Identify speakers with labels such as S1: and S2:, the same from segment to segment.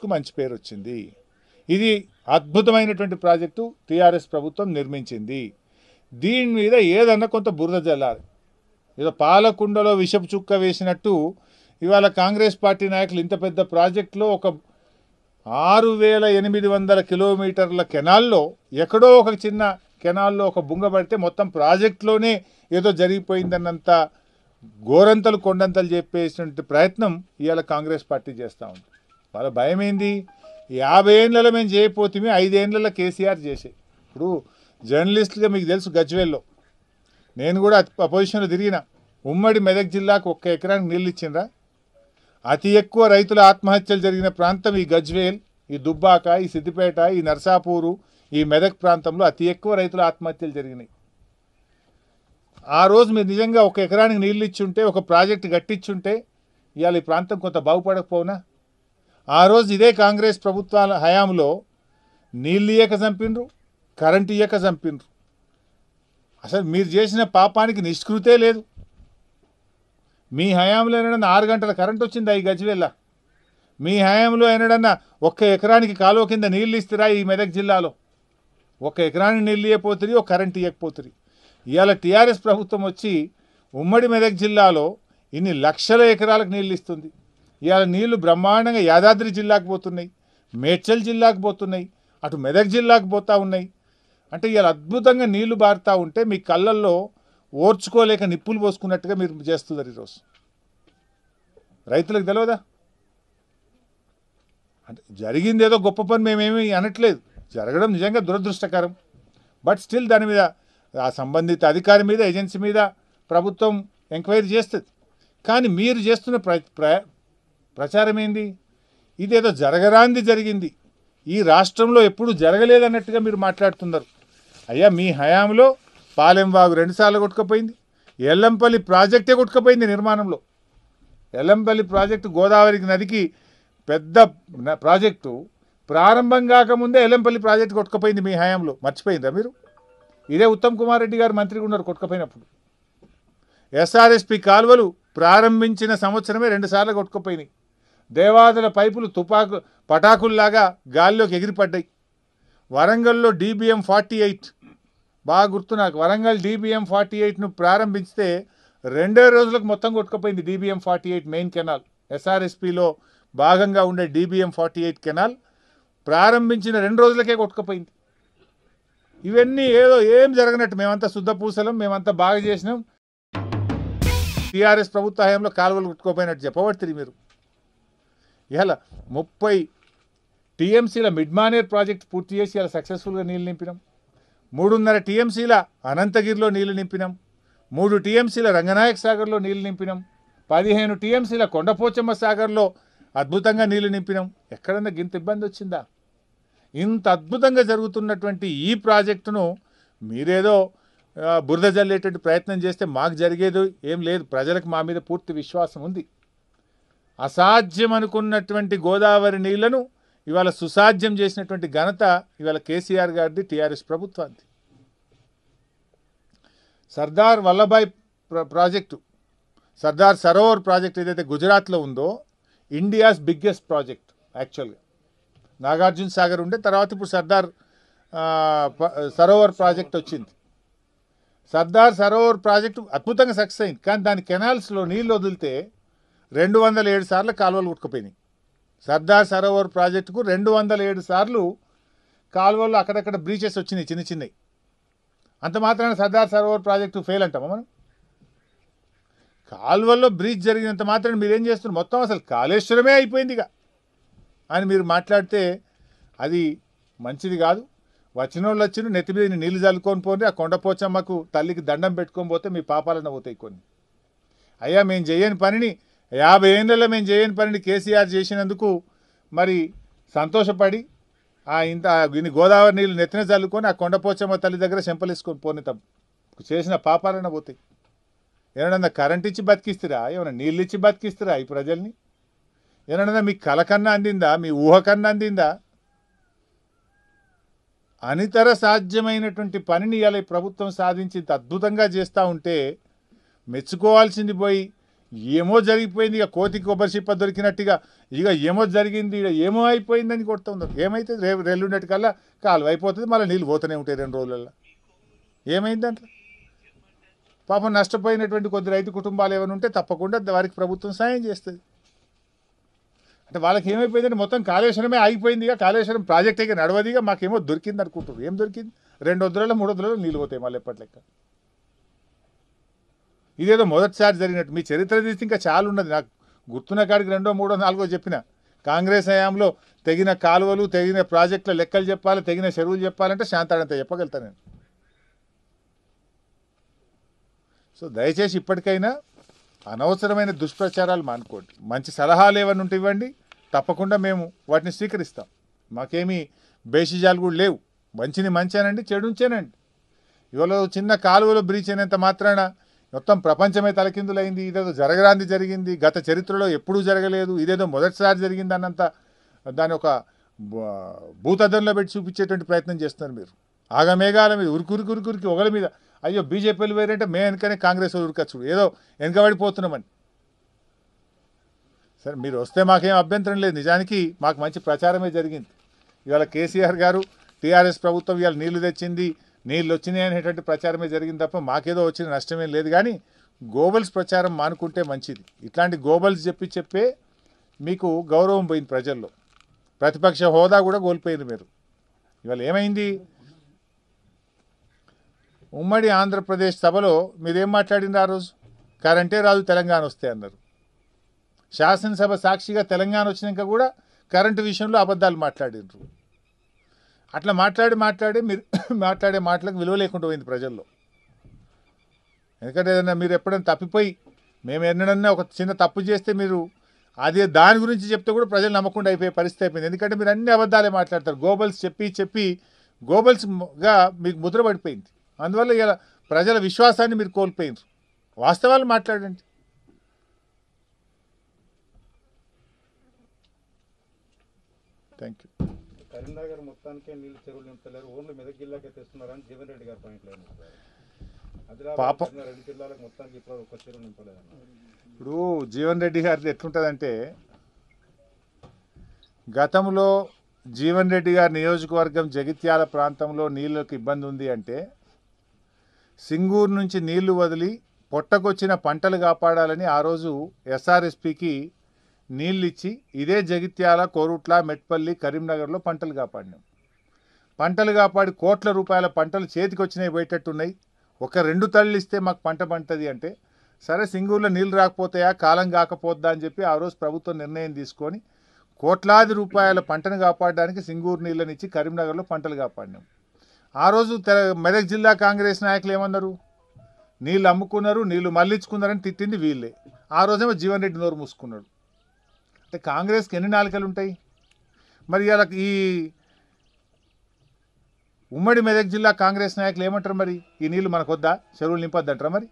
S1: ట్రస్ట్కు మంచి పేరు వచ్చింది. ఇది అద్భుతమైనటువంటి ప్రాజెక్టు టీఆర్ఎస్ ప్రభుత్వం నిర్మించింది. దీని మీద ఏదన్నా కొంత బురద జల్లాలి. ఏదో పాలకుండలో విషపు చుక్క వేసినట్టు ఇవాళ కాంగ్రెస్ పార్టీ నాయకులు ఇంత పెద్ద ప్రాజెక్టులో ఒక ఆరు వేల ఎనిమిది వందల కిలోమీటర్ల కెనాల్లో ఎక్కడో ఒక చిన్న కెనాల్లో ఒక బుంగ పడితే మొత్తం ప్రాజెక్టులోనే ఏదో జరిగిపోయిందన్నంత గోరంతలు కొండంతలు చెప్పేసినటువంటి ప్రయత్నం ఇవాళ కాంగ్రెస్ పార్టీ చేస్తూ ఉంది. వాళ్ళ భయం ఏంది యాభై ఏండ్లలో మేము చేయకపోతే ఐదేండ్లలో కేసీఆర్ చేసే. ఇప్పుడు జర్నలిస్టులుగా మీకు తెలుసు గజ్వేల్లో. నేను కూడా అపోజిషన్లో తిరిగిన. ఉమ్మడి మెదక్ జిల్లాకు ఒక్క ఎకరానికి నీళ్ళు ఇచ్చిండ్రా? అతి ఎక్కువ రైతుల ఆత్మహత్యలు జరిగిన ప్రాంతం ఈ గజ్వేల్ ఈ దుబ్బాక ఈ సిద్దిపేట ఈ నర్సాపూరు ఈ మెదక్ ప్రాంతంలో అతి ఎక్కువ రైతుల ఆత్మహత్యలు జరిగినాయి. ఆ రోజు మీరు నిజంగా ఒక ఎకరానికి నీళ్ళు ఇచ్చుంటే ఒక ప్రాజెక్ట్ కట్టించుంటే ఇవాళ ఈ ప్రాంతం కొంత బాగుపడకపోనా? ఆ రోజు ఇదే కాంగ్రెస్ ప్రభుత్వాల హయాంలో నీళ్ళు ఇయ్యక చంపిండ్రు కరెంటు ఇయ్యక చంపిండ్రు. అసలు మీరు చేసిన పాపానికి నిష్కృతే లేదు. మీ హయాంలో ఏనాడన్నా ఆరు గంటల కరెంట్ వచ్చింది ఈ గజ్వేల్ల మీ హయాంలో ఏనాడన్నా ఒక్క ఎకరానికి కాలువ కింద నీళ్ళు ఇస్తారా ఈ మెదక్ జిల్లాలో? ఒక ఎకరానికి నీళ్ళు ఇవ్వపోతుంది ఒక కరెంట్ ఇవ్వకపోతుంది ఇవాళ టీఆర్ఎస్ ప్రభుత్వం వచ్చి ఉమ్మడి మెదక్ జిల్లాలో ఇన్ని లక్షల ఎకరాలకు నీళ్ళు ఇస్తుంది. ఇవాళ నీళ్ళు బ్రహ్మాండంగా యాదాద్రి జిల్లాకు పోతున్నాయి మేడ్చల్ జిల్లాకు పోతున్నాయి అటు మెదక్ జిల్లాకు పోతూ ఉన్నాయి. అంటే ఇవాళ అద్భుతంగా నీళ్ళు బారుతూ ఉంటే మీ కళ్ళల్లో ఓర్చుకోలేక నిప్పులు పోసుకున్నట్టుగా మీరు చేస్తున్నారు ఈరోజు. రైతులకు తెలియదా అంటే జరిగింది ఏదో గొప్ప పని మేమేమి అనట్లేదు. జరగడం నిజంగా దురదృష్టకరం. బట్ స్టిల్ దాని మీద ఆ సంబంధిత అధికారి మీద ఏజెన్సీ మీద ప్రభుత్వం ఎంక్వైరీ చేస్తుంది. కానీ మీరు చేస్తున్న ప్ర- ప్రచారం ఏంది ఇదేదో జరగరాంది జరిగింది. ఈ రాష్ట్రంలో ఎప్పుడు జరగలేదన్నట్టుగా మీరు మాట్లాడుతున్నారు. అయ్యా మీ హయాంలో పాలెంవాగు రెండుసార్లు కొట్టుకుపోయింది. ఎల్లంపల్లి ప్రాజెక్టే కొట్టుకుపోయింది నిర్మాణంలో. ఎల్లంపల్లి ప్రాజెక్టు గోదావరికి నదికి పెద్ద ప్రాజెక్టు ప్రారంభం కాకముందే ఎల్లంపల్లి ప్రాజెక్టు కొట్టుకుపోయింది మీ హయాంలో. మర్చిపోయిందా మీరు? ఇదే ఉత్తమ్ కుమార్ రెడ్డి గారు మంత్రిగా ఉన్నారు కొట్టుకుపోయినప్పుడు. ఎస్ఆర్ఎస్పి కాలువలు ప్రారంభించిన సంవత్సరమే రెండుసార్లు కొట్టుకుపోయినాయి. దేవాదుల పైపులు తుపాకు పటాకుల్లాగా గాల్లోకి ఎగిరిపడ్డాయి. వరంగల్లో డీబీఎం ఫార్టీ ఎయిట్. బాగా గుర్తు నాకు. వరంగల్ డీబీఎం ఫార్టీ ఎయిట్ను ప్రారంభించితే రెండే రోజులకు మొత్తం కొట్టుకుపోయింది DBM forty eight main canal ఎస్ఆర్ఎస్పిలో భాగంగా ఉండే డీబీఎం ఫార్టీ ఎయిట్ కెనాల్ ప్రారంభించిన రెండు రోజులకే కొట్టుకుపోయింది. ఇవన్నీ ఏదో ఏం జరగనట్టు. మేమంతా శుద్ధ పూసలం మేమంతా బాగా చేసినాం. టీఆర్ఎస్ ప్రభుత్వ హయాంలో కాలువలు కొట్టుకోపోయినట్టు చెప్పబడుతుంది మీరు. ఇవాళ ముప్పై టీఎంసీల మిడ్ మానేర్ ప్రాజెక్ట్ పూర్తి చేసి ఇలా సక్సెస్ఫుల్గా నీళ్ళు నింపినాం. మూడున్నర టీఎంసీల అనంతగిరిలో నీళ్ళు నింపినాం. మూడు టీఎంసీల రంగనాయక్ సాగర్లో నీళ్ళు నింపినాం. పదిహేను టీఎంసీల కొండపోచమ్మ సాగర్లో అద్భుతంగా నీళ్ళు నింపినాం. ఎక్కడన్నా గింత ఇబ్బంది వచ్చిందా? ఇంత అద్భుతంగా జరుగుతున్నటువంటి ఈ ప్రాజెక్టును మీరేదో బురద జల్లేటువంటి ప్రయత్నం చేస్తే మాకు జరిగేది ఏం లేదు. ప్రజలకు మా మీద పూర్తి విశ్వాసం ఉంది. అసాధ్యం అనుకున్నటువంటి గోదావరి నీళ్ళను ఇవాళ సుసాధ్యం చేసినటువంటి ఘనత ఇవాళ కేసీఆర్ గారిది టీఆర్ఎస్ ప్రభుత్వానికి సర్దార్ వల్లభాయ్ ప్ర- ప్రాజెక్టు సర్దార్ సరోవర్ ప్రాజెక్ట్ ఏదైతే గుజరాత్లో ఉందో ఇండియాస్ బిగ్గెస్ట్ ప్రాజెక్ట్ యాక్చువల్గా. నాగార్జున సాగర్ ఉండే తర్వాత ఇప్పుడు సర్దార్ సరోవర్ ప్రాజెక్ట్ వచ్చింది. సర్దార్ సరోవర్ ప్రాజెక్టు అద్భుతంగా సక్సెస్ అయింది కానీ దాని కెనాల్స్లో నీళ్ళు వదిలితే రెండు వందల ఏడు సార్లు కాలువలు ఉట్టుకుపోయినాయి. సర్దార్ సరోవర్ ప్రాజెక్టుకు రెండు వందల ఏడు సార్లు కాలువల్లో అక్కడక్కడ బ్రీచెస్ వచ్చినాయి చిన్న చిన్నవి అంత మాత్రాన సర్దార్ సరోవర్ ప్రాజెక్టు ఫెయిల్ అంటామా మనం? కాలువల్లో బ్రీచ్ జరిగినంత మాత్రం మీరేం చేస్తున్నారు? మొత్తం అసలు కాళేశ్వరమే అయిపోయింది ఇక. అని మీరు మాట్లాడితే అది మంచిది కాదు. వచ్చిన వాళ్ళు వచ్చి నెత్తి మీద నీళ్ళు చల్లుకొని పోండి ఆ కొండపోచమ్మకు తల్లికి దండం పెట్టుకొని పోతే మీ పాపాలన్న పోతాయి కొన్ని. అయ్యా మేము చేయని పనిని యాభై ఏళ్ళలో మేము చేయని పనిని కేసీఆర్ చేసినందుకు మరి సంతోషపడి ఆ ఇంత ఇన్ని గోదావరి నీళ్ళు నెత్తిన చల్లుకొని ఆ కొండపోచమ్మ తల్లి దగ్గర చెంపలేసుకొని పోనితాం. చేసిన పాపాలన పోతాయి. ఏమన్నా కరెంట్ ఇచ్చి బతికిస్తారా? ఏమైనా నీళ్ళు ఇచ్చి బతికిస్తారా ఈ ప్రజల్ని? ఏమన్నా మీ కల కన్నా అందిందా? మీ ఊహ కన్నా అందిందా? అనితర సాధ్యమైనటువంటి పనిని ఇలా ఈ ప్రభుత్వం సాధించి అద్భుతంగా చేస్తూ ఉంటే మెచ్చుకోవాల్సింది పోయి ఏమో జరిగిపోయింది ఇక కోతికి కొబ్బరి చిప్ప దొరికినట్టుగా ఇక ఏమో జరిగింది ఇక ఏమో అయిపోయిందని కొడుతుంది ఏమైతే రేపు రెల్లుండటి కల్లా కాలువ అయిపోతుంది మళ్ళీ నీళ్ళు పోతూనే ఉంటాయి రెండు రోజులలో ఏమైంది దాంట్లో? పాపం నష్టపోయినటువంటి కొద్ది రైతు కుటుంబాలు ఏమైనా ఉంటే తప్పకుండా వారికి ప్రభుత్వం సాయం చేస్తుంది. అంటే వాళ్ళకి ఏమైపోయిందంటే మొత్తం కాళేశ్వరమే ఇక కాళేశ్వరం ప్రాజెక్ట్ ఇక నడవదిగా మాకేమో దొరికింది అనుకుంటారు ఏం దొరికింది? రెండు వద్దులలో మూడు వద్దులలో నీళ్ళు పోతాయి మళ్ళీ ఎప్పటి లెక్క ఇదేదో మొదటిసారి జరిగినట్టు. మీ చరిత్ర తీసి ఇంకా చాలా ఉన్నది. నాకు గుర్తున్న కాడికి రెండో మూడో నాలుగో చెప్పిన. కాంగ్రెస్ హయాంలో తెగిన కాలువలు తెగిన ప్రాజెక్టుల లెక్కలు చెప్పాలి తెగిన చెరువులు చెప్పాలంటే శాంతాడంత చెప్పగలుగుతాను నేను. సో దయచేసి ఇప్పటికైనా అనవసరమైన దుష్ప్రచారాలు మానుకోండి. మంచి సలహాలు ఏమైనా ఉంటే ఇవ్వండి. తప్పకుండా మేము వాటిని స్వీకరిస్తాం. మాకేమీ బేషిజాలు కూడా లేవు. మంచిని మంచి అనండి చెడు ఉంచేనండి ఇవాళ చిన్న కాలువలో బ్రీచ్ అయినంత మాత్రాన మొత్తం ప్రపంచమే తలకిందులైంది. ఇదేదో జరగరాంది జరిగింది. గత చరిత్రలో ఎప్పుడూ జరగలేదు. ఇదేదో మొదటిసారి జరిగింది అన్నంత దాని ఒక బ- భూతద్దంలో పెట్టి చూపించేటువంటి ప్రయత్నం చేస్తున్నారు మీరు. ఆగమేఘాల మీద ఉరుకురికి ఉరుకురికి ఒకల మీద. అయ్యో బీజేపీలు వేరంటే మేము వెనకనే కాంగ్రెస్ వాళ్ళు ఉరకచ్చు. ఏదో వెనకబడిపోతున్నామని సరే మీరు వస్తే మాకేం అభ్యంతరం లేదు. నిజానికి మాకు మంచి ప్రచారమే జరిగింది. ఇవాళ కేసీఆర్ గారు టీఆర్ఎస్ ప్రభుత్వం ఇవాళ నీళ్ళు తెచ్చింది. నీళ్ళు వచ్చినాయి అనేటువంటి ప్రచారమే జరిగింది తప్ప మాకేదో వచ్చిన నష్టమేం లేదు. కానీ గోబల్స్ ప్రచారం మానుకుంటే మంచిది. ఇట్లాంటి గోబల్స్ చెప్పి చెప్పే మీకు గౌరవం పోయింది ప్రజల్లో. ప్రతిపక్ష హోదా కూడా కోల్పోయింది మీరు. ఇవాళ ఏమైంది? ఉమ్మడి ఆంధ్రప్రదేశ్ సభలో మీరేం మాట్లాడింది ఆ రోజు? కరెంటే రాదు తెలంగాణ వస్తే అన్నారు. శాసనసభ సాక్షిగా తెలంగాణ వచ్చినాక కూడా కరెంటు విషయంలో అబద్ధాలు మాట్లాడినరు అట్లా మాట్లాడి మాట్లాడి మీరు మాట్లాడే మాటలకు విలువ లేకుండా పోయింది ప్రజల్లో. ఎందుకంటే ఏదైనా మీరు ఎప్పుడైనా తప్పిపోయి మేము ఎన్నడన్నా ఒక చిన్న తప్పు చేస్తే మీరు అదే దాని గురించి చెప్తే కూడా ప్రజలు నమ్మకుండా అయిపోయే పరిస్థితి అయిపోయింది. ఎందుకంటే మీరు అన్ని అబద్ధాలే మాట్లాడతారు. గోబల్స్ చెప్పి చెప్పి గోబల్స్గా మీకు ముద్ర పడిపోయింది. అందువల్ల ఇలా ప్రజల విశ్వాసాన్ని మీరు కోల్పోయినారు. వాస్తవాలు మాట్లాడండి. థ్యాంక్ యూ
S2: కరీంనగర్ మొత్తానికే నీళ్ళు చెరువులు నింపలేరు ఓన్లీ మెదక్ జిల్లాకే తెస్తున్నారని జీవన్ రెడ్డి గారి పాయింట్ లేదు ఆదిలాబాద్
S1: పాపం.
S2: రెండు జిల్లాలకు మొత్తానికి ఇప్పుడు ఒక చెరువు నింపలేదన్నారు
S1: ఇప్పుడు జీవన్ రెడ్డి గారిది ఎట్లుంటుందంటే గతంలో జీవన్ రెడ్డి గారి నియోజకవర్గం జగిత్యాల ప్రాంతంలో నీళ్ళకి ఇబ్బంది ఉంది అంటే సింగూరు నుంచి నీళ్ళు వదిలి పొట్టకొచ్చిన పంటలు కాపాడాలని ఆ రోజు ఎస్ఆర్ఎస్పికి నీళ్ళు ఇచ్చి ఇదే జగిత్యాల కోరుట్ల మెట్పల్లి కరీంనగర్లో పంటలు కాపాడినాం. పంటలు కాపాడి కోట్ల రూపాయల పంటలు చేతికి వచ్చినాయి పోయేటట్టున్నాయి. ఒక రెండు తళ్ళు ఇస్తే మాకు పంట పంటది అంటే సరే సింగూరులో నీళ్ళు రాకపోతాయా కాలం కాకపోద్దా అని చెప్పి ఆ రోజు ప్రభుత్వం నిర్ణయం తీసుకొని కోట్లాది రూపాయల పంటను కాపాడడానికి సింగూరు నీళ్ళని ఇచ్చి కరీంనగర్లో పంటలు కాపాడినాం. ఆ రోజు మెదక్ జిల్లా కాంగ్రెస్ నాయకులు ఏమన్నారు? నీళ్ళు అమ్ముకున్నారు నీళ్ళు మళ్ళించుకున్నారని తిట్టింది వీళ్ళే. ఆ రోజేమో జీవన్ రెడ్డి నోరు మూసుకున్నాడు. అంటే కాంగ్రెస్కి ఎన్ని నాలుకలు ఉంటాయి మరి ఇలా ఈ ఉమ్మడి మెదక్ జిల్లా కాంగ్రెస్ నాయకులు ఏమంటారు మరి? ఈ నీళ్ళు మనకు వద్దా చెరువులు నింపొద్దంటారా మరి?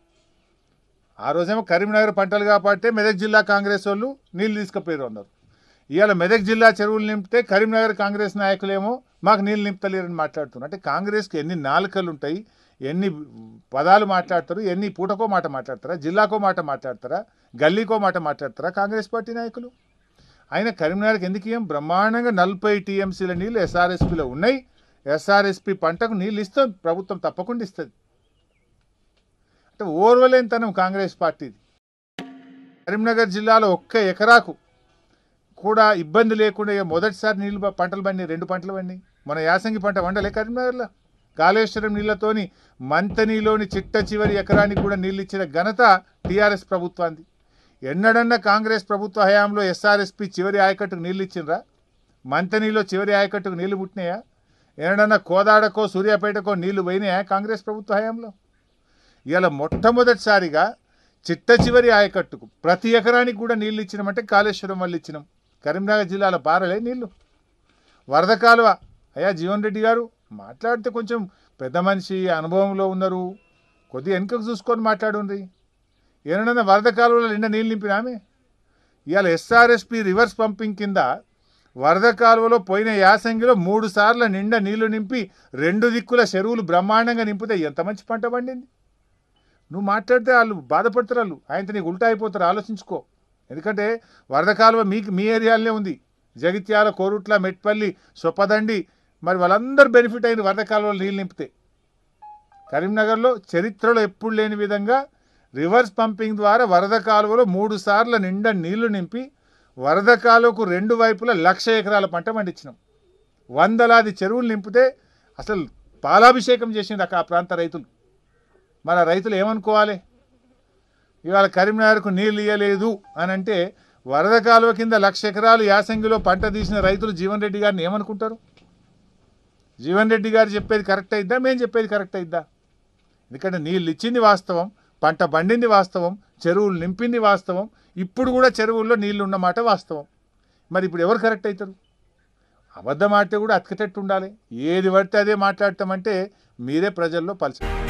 S1: ఆ రోజేమో కరీంనగర్ పంటలు కాబట్టి మెదక్ జిల్లా కాంగ్రెస్ వాళ్ళు నీళ్ళు తీసుకుపోయారు అన్నారు. ఇవాళ మెదక్ జిల్లా చెరువులు నింపితే కరీంనగర్ కాంగ్రెస్ నాయకులేమో మాకు నీళ్ళు నింపుతలేరని మాట్లాడుతున్నారు. అంటే కాంగ్రెస్కి ఎన్ని నాలుకలు ఉంటాయి ఎన్ని పదాలు మాట్లాడతారు? ఎన్ని పూటకో మాట మాట్లాడతారా? జిల్లాకో మాట మాట్లాడతారా? గల్లీకో మాట మాట్లాడతారా కాంగ్రెస్ పార్టీ నాయకులు? ఆయన కరీంనగర్కి ఎందుకు ఏం బ్రహ్మాండంగా నలభై టీఎంసీల నీళ్ళు ఎస్ఆర్ఎస్పిలో ఉన్నాయి. ఎస్ఆర్ఎస్పి పంటకు నీళ్ళు ఇస్తుంది ప్రభుత్వం తప్పకుండా ఇస్తుంది. అంటే ఓర్వలేనితనం కాంగ్రెస్ పార్టీది. కరీంనగర్ జిల్లాలో ఒక్క ఎకరాకు కూడా ఇబ్బంది లేకుండా మొదటిసారి నీళ్ళు పంటలు పండి రెండు పంటలు పండి మన యాసంగి పంట వండలే కరీంనగర్లో. కాళేశ్వరం నీళ్ళతోని మంతనీలోని చిట్ట చివరి ఎకరానికి కూడా నీళ్ళు ఇచ్చిన ఘనత టీఆర్ఎస్ ప్రభుత్వానికి ఎన్నడన్నా కాంగ్రెస్ ప్రభుత్వ హయాంలో ఎస్ఆర్ఎస్పి చివరి ఆయకట్టుకు నీళ్ళు ఇచ్చిండ్రా? మంతనీలో చివరి ఆయకట్టుకు నీళ్ళు పుట్టినాయా ఎన్నడన్నా కోదాడకో సూర్యాపేటకో నీళ్ళు పోయినాయా కాంగ్రెస్ ప్రభుత్వ హయాంలో? ఇలా మొట్టమొదటిసారిగా చిట్ట చివరి ఆయకట్టుకు ప్రతి ఎకరానికి కూడా నీళ్ళు ఇచ్చినామంటే కాళేశ్వరం వల్ల ఇచ్చినాం. కరీంనగర్ జిల్లాలో పారలే నీళ్ళు వరద కాలువ. అయ్యా జీవన్ రెడ్డి గారు మాట్లాడితే కొంచెం పెద్ద మనిషి అనుభవంలో ఉన్నారు. కొద్దిగా వెనుకకు చూసుకొని మాట్లాడుండ్రి. ఏమన్నా వరద కాలువలో నిండా నీళ్ళు నింపినామే ఇవాళ ఎస్ఆర్ఎస్పి రివర్స్ పంపింగ్ కింద వరద కాలువలో పోయిన యాసంగిలో మూడు సార్ల నిండా నీళ్ళు నింపి రెండు దిక్కుల చెరువులు బ్రహ్మాండంగా నింపితే ఎంత మంచి పంట పండింది? నువ్వు మాట్లాడితే వాళ్ళు బాధపడతారు వాళ్ళు. ఆయనతో నీకు ఉల్టా అయిపోతారు. ఆలోచించుకో. ఎందుకంటే వరద కాలువ మీకు మీ ఏరియాలోనే ఉంది. జగిత్యాల కోరుట్ల మెట్పల్లి సొప్పదండి మరి వాళ్ళందరూ బెనిఫిట్ అయిన వరద కాలువలో నీళ్ళు నింపితే. కరీంనగర్లో చరిత్రలో ఎప్పుడు లేని విధంగా రివర్స్ పంపింగ్ ద్వారా వరద కాలువలో మూడు సార్ల నిండా నీళ్ళు నింపి వరద కాలువకు రెండు వైపులా లక్ష ఎకరాల పంట పండించినాం. వందలాది చెరువులు నింపితే అసలు పాలాభిషేకం చేసింది అక్కడ ఆ ప్రాంత రైతులు. మన రైతులు ఏమనుకోవాలి? ఇవాళ కరీంనగర్కు నీళ్ళు ఇవ్వలేదు అని అంటే వరద కాలువ కింద లక్ష ఎకరాలు యాసంగిలో పంట తీసిన రైతులు జీవన్ రెడ్డి గారిని ఏమనుకుంటారు? జీవన్ రెడ్డి గారు చెప్పేది కరెక్ట్ అయిద్దా? మేము చెప్పేది కరెక్ట్ అయిద్దా? ఎందుకంటే నీళ్ళు ఇచ్చింది వాస్తవం. పంట పండింది వాస్తవం చెరువులు నింపింది వాస్తవం ఇప్పుడు కూడా చెరువుల్లో నీళ్ళు ఉన్నమాట వాస్తవం. మరి ఇప్పుడు ఎవరు కరెక్ట్ అవుతారు? అబద్ధం ఆడితే కూడా అతికేటట్టు ఉండాలి. ఏది పడితే అదే మాట్లాడతామంటే మీరే ప్రజల్లో పలిచారు